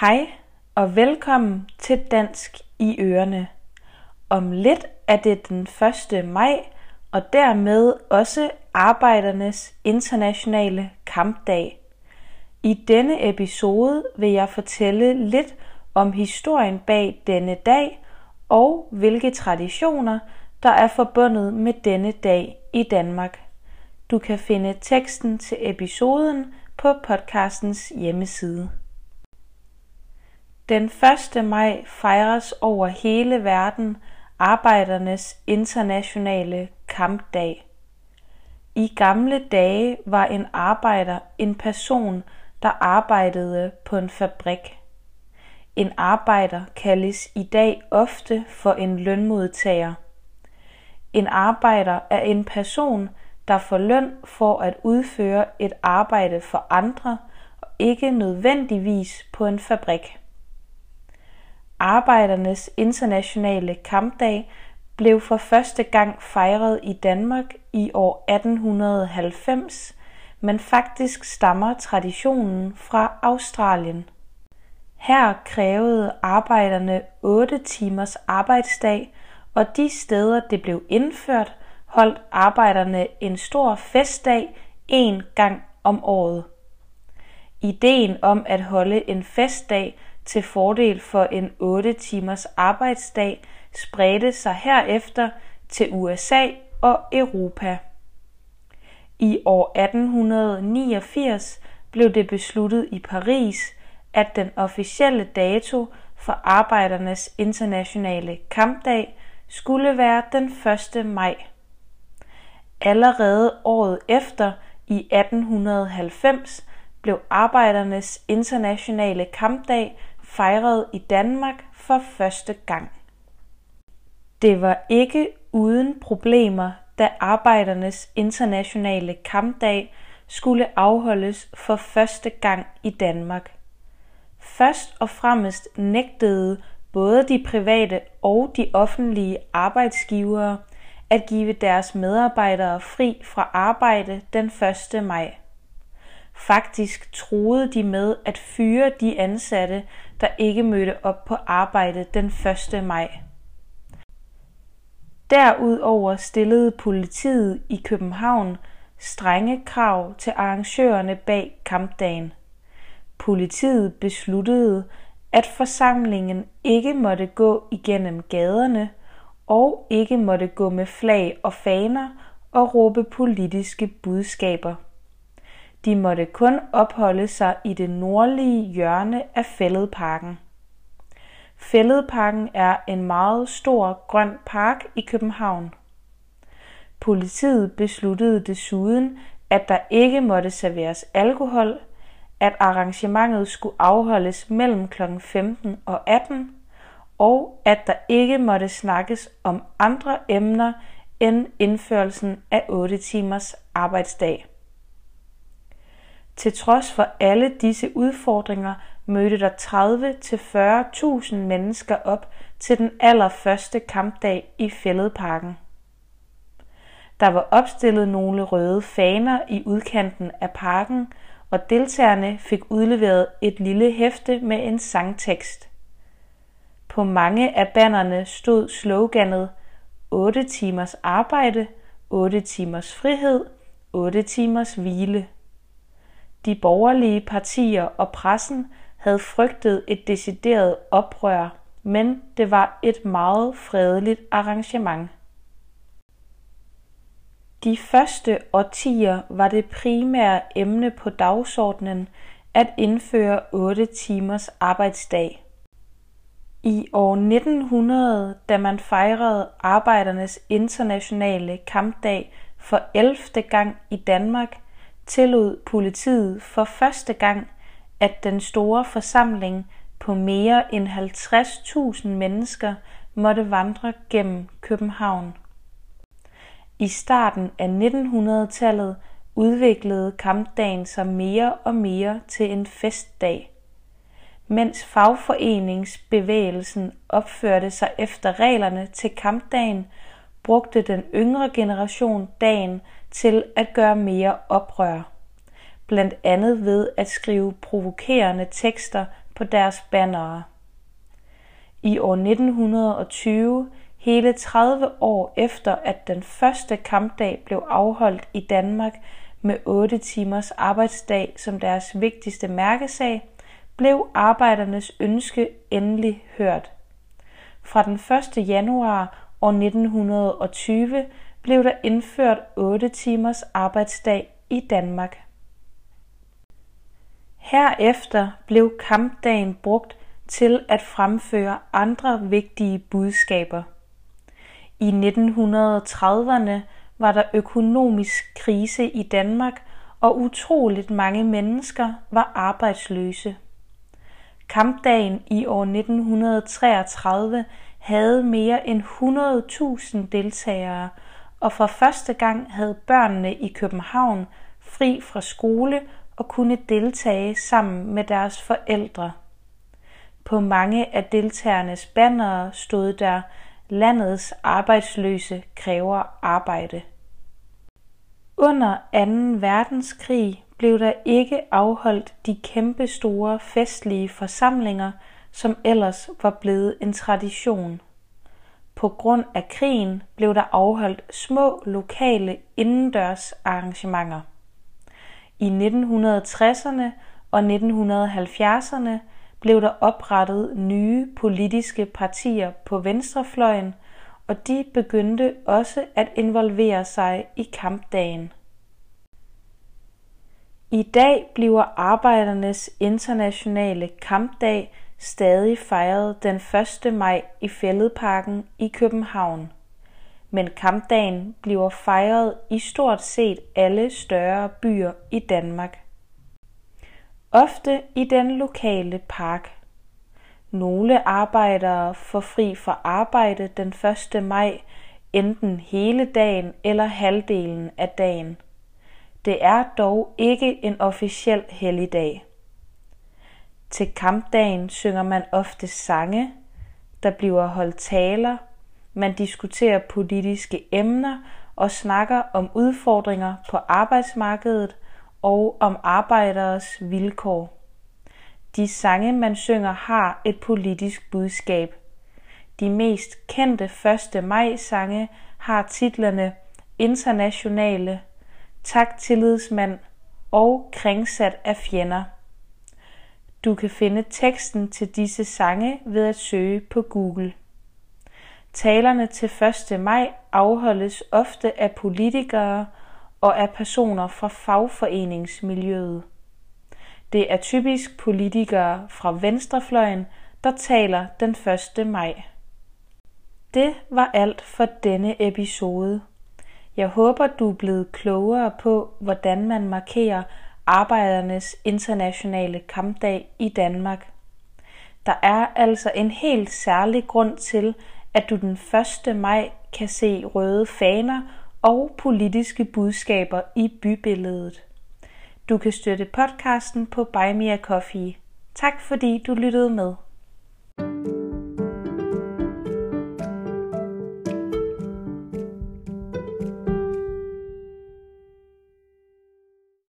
Hej og velkommen til Dansk i Ørene. Om lidt er det den 1. maj og dermed også Arbejdernes Internationale Kampdag. I denne episode vil jeg fortælle lidt om historien bag denne dag og hvilke traditioner, der er forbundet med denne dag i Danmark. Du kan finde teksten til episoden på podcastens hjemmeside. Den 1. maj fejres over hele verden Arbejdernes Internationale Kampdag. I gamle dage var en arbejder en person, der arbejdede på en fabrik. En arbejder kaldes i dag ofte for en lønmodtager. En arbejder er en person, der får løn for at udføre et arbejde for andre og ikke nødvendigvis på en fabrik. Arbejdernes Internationale Kampdag blev for første gang fejret i Danmark i år 1890, men faktisk stammer traditionen fra Australien. Her krævede arbejderne 8 timers arbejdsdag, og de steder det blev indført, holdt arbejderne en stor festdag en gang om året. Ideen om at holde en festdag til fordel for en 8 timers arbejdsdag spredte sig herefter til USA og Europa. I år 1889 blev det besluttet i Paris, at den officielle dato for Arbejdernes Internationale Kampdag skulle være den 1. maj. Allerede året efter, i 1890, blev Arbejdernes Internationale Kampdag fejret i Danmark for første gang. Det var ikke uden problemer, da Arbejdernes Internationale Kampdag skulle afholdes for første gang i Danmark. Først og fremmest nægtede både de private og de offentlige arbejdsgivere at give deres medarbejdere fri fra arbejde den 1. maj. Faktisk troede de med at fyre de ansatte, der ikke mødte op på arbejde den 1. maj. Derudover stillede politiet i København strenge krav til arrangørerne bag kampdagen. Politiet besluttede, at forsamlingen ikke måtte gå igennem gaderne og ikke måtte gå med flag og faner og råbe politiske budskaber. De måtte kun opholde sig i det nordlige hjørne af Fælledparken. Fælledparken er en meget stor grøn park i København. Politiet besluttede desuden, at der ikke måtte serveres alkohol, at arrangementet skulle afholdes mellem kl. 15 og 18, og at der ikke måtte snakkes om andre emner end indførelsen af 8 timers arbejdsdag. Til trods for alle disse udfordringer mødte der 30-40.000 mennesker op til den allerførste kampdag i Fælledparken. Der var opstillet nogle røde faner i udkanten af parken, og deltagerne fik udleveret et lille hæfte med en sangtekst. På mange af bannerne stod sloganet 8 timers arbejde, 8 timers frihed, 8 timers hvile. De borgerlige partier og pressen havde frygtet et decideret oprør, men det var et meget fredeligt arrangement. De første årtier var det primære emne på dagsordenen at indføre 8 timers arbejdsdag. I år 1900, da man fejrede Arbejdernes Internationale Kampdag for 11. gang i Danmark, tillod politiet for første gang, at den store forsamling på mere end 50.000 mennesker måtte vandre gennem København. I starten af 1900-tallet udviklede kampdagen sig mere og mere til en festdag. Mens fagforeningsbevægelsen opførte sig efter reglerne til kampdagen, brugte den yngre generation dagen til at gøre mere oprør. Blandt andet ved at skrive provokerende tekster på deres bannere. I år 1920, hele 30 år efter at den første kampdag blev afholdt i Danmark med 8 timers arbejdsdag som deres vigtigste mærkesag, blev arbejdernes ønske endelig hørt. Fra den 1. januar år 1920 blev der indført 8 timers arbejdsdag i Danmark. Herefter blev kampdagen brugt til at fremføre andre vigtige budskaber. I 1930'erne var der økonomisk krise i Danmark, og utroligt mange mennesker var arbejdsløse. Kampdagen i år 1933 havde mere end 100.000 deltagere, og for første gang havde børnene i København fri fra skole og kunne deltage sammen med deres forældre. På mange af deltagernes bannere stod der, landets arbejdsløse kræver arbejde. Under 2. verdenskrig blev der ikke afholdt de kæmpe store festlige forsamlinger, som ellers var blevet en tradition. På grund af krigen blev der afholdt små lokale indendørs arrangementer. I 1960'erne og 1970'erne blev der oprettet nye politiske partier på venstrefløjen, og de begyndte også at involvere sig i kampdagen. I dag bliver Arbejdernes Internationale Kampdag stadig fejret den 1. maj i Fælledparken i København. Men kampdagen bliver fejret i stort set alle større byer i Danmark. Ofte i den lokale park. Nogle arbejdere får fri fra arbejde den 1. maj, enten hele dagen eller halvdelen af dagen. Det er dog ikke en officiel helligdag. Til kampdagen synger man ofte sange, der bliver holdt taler, man diskuterer politiske emner og snakker om udfordringer på arbejdsmarkedet og om arbejderes vilkår. De sange, man synger, har et politisk budskab. De mest kendte 1. maj sange har titlerne Internationale, Tak tillidsmand og Kringsat af fjender. Du kan finde teksten til disse sange ved at søge på Google. Talerne til 1. maj afholdes ofte af politikere og af personer fra fagforeningsmiljøet. Det er typisk politikere fra venstrefløjen, der taler den 1. maj. Det var alt for denne episode. Jeg håber, du er blevet klogere på, hvordan man markerer Arbejdernes Internationale Kampdag i Danmark. Der er altså en helt særlig grund til, at du den 1. maj kan se røde faner og politiske budskaber i bybilledet. Du kan støtte podcasten på Buy Me a Coffee. Tak fordi du lyttede med.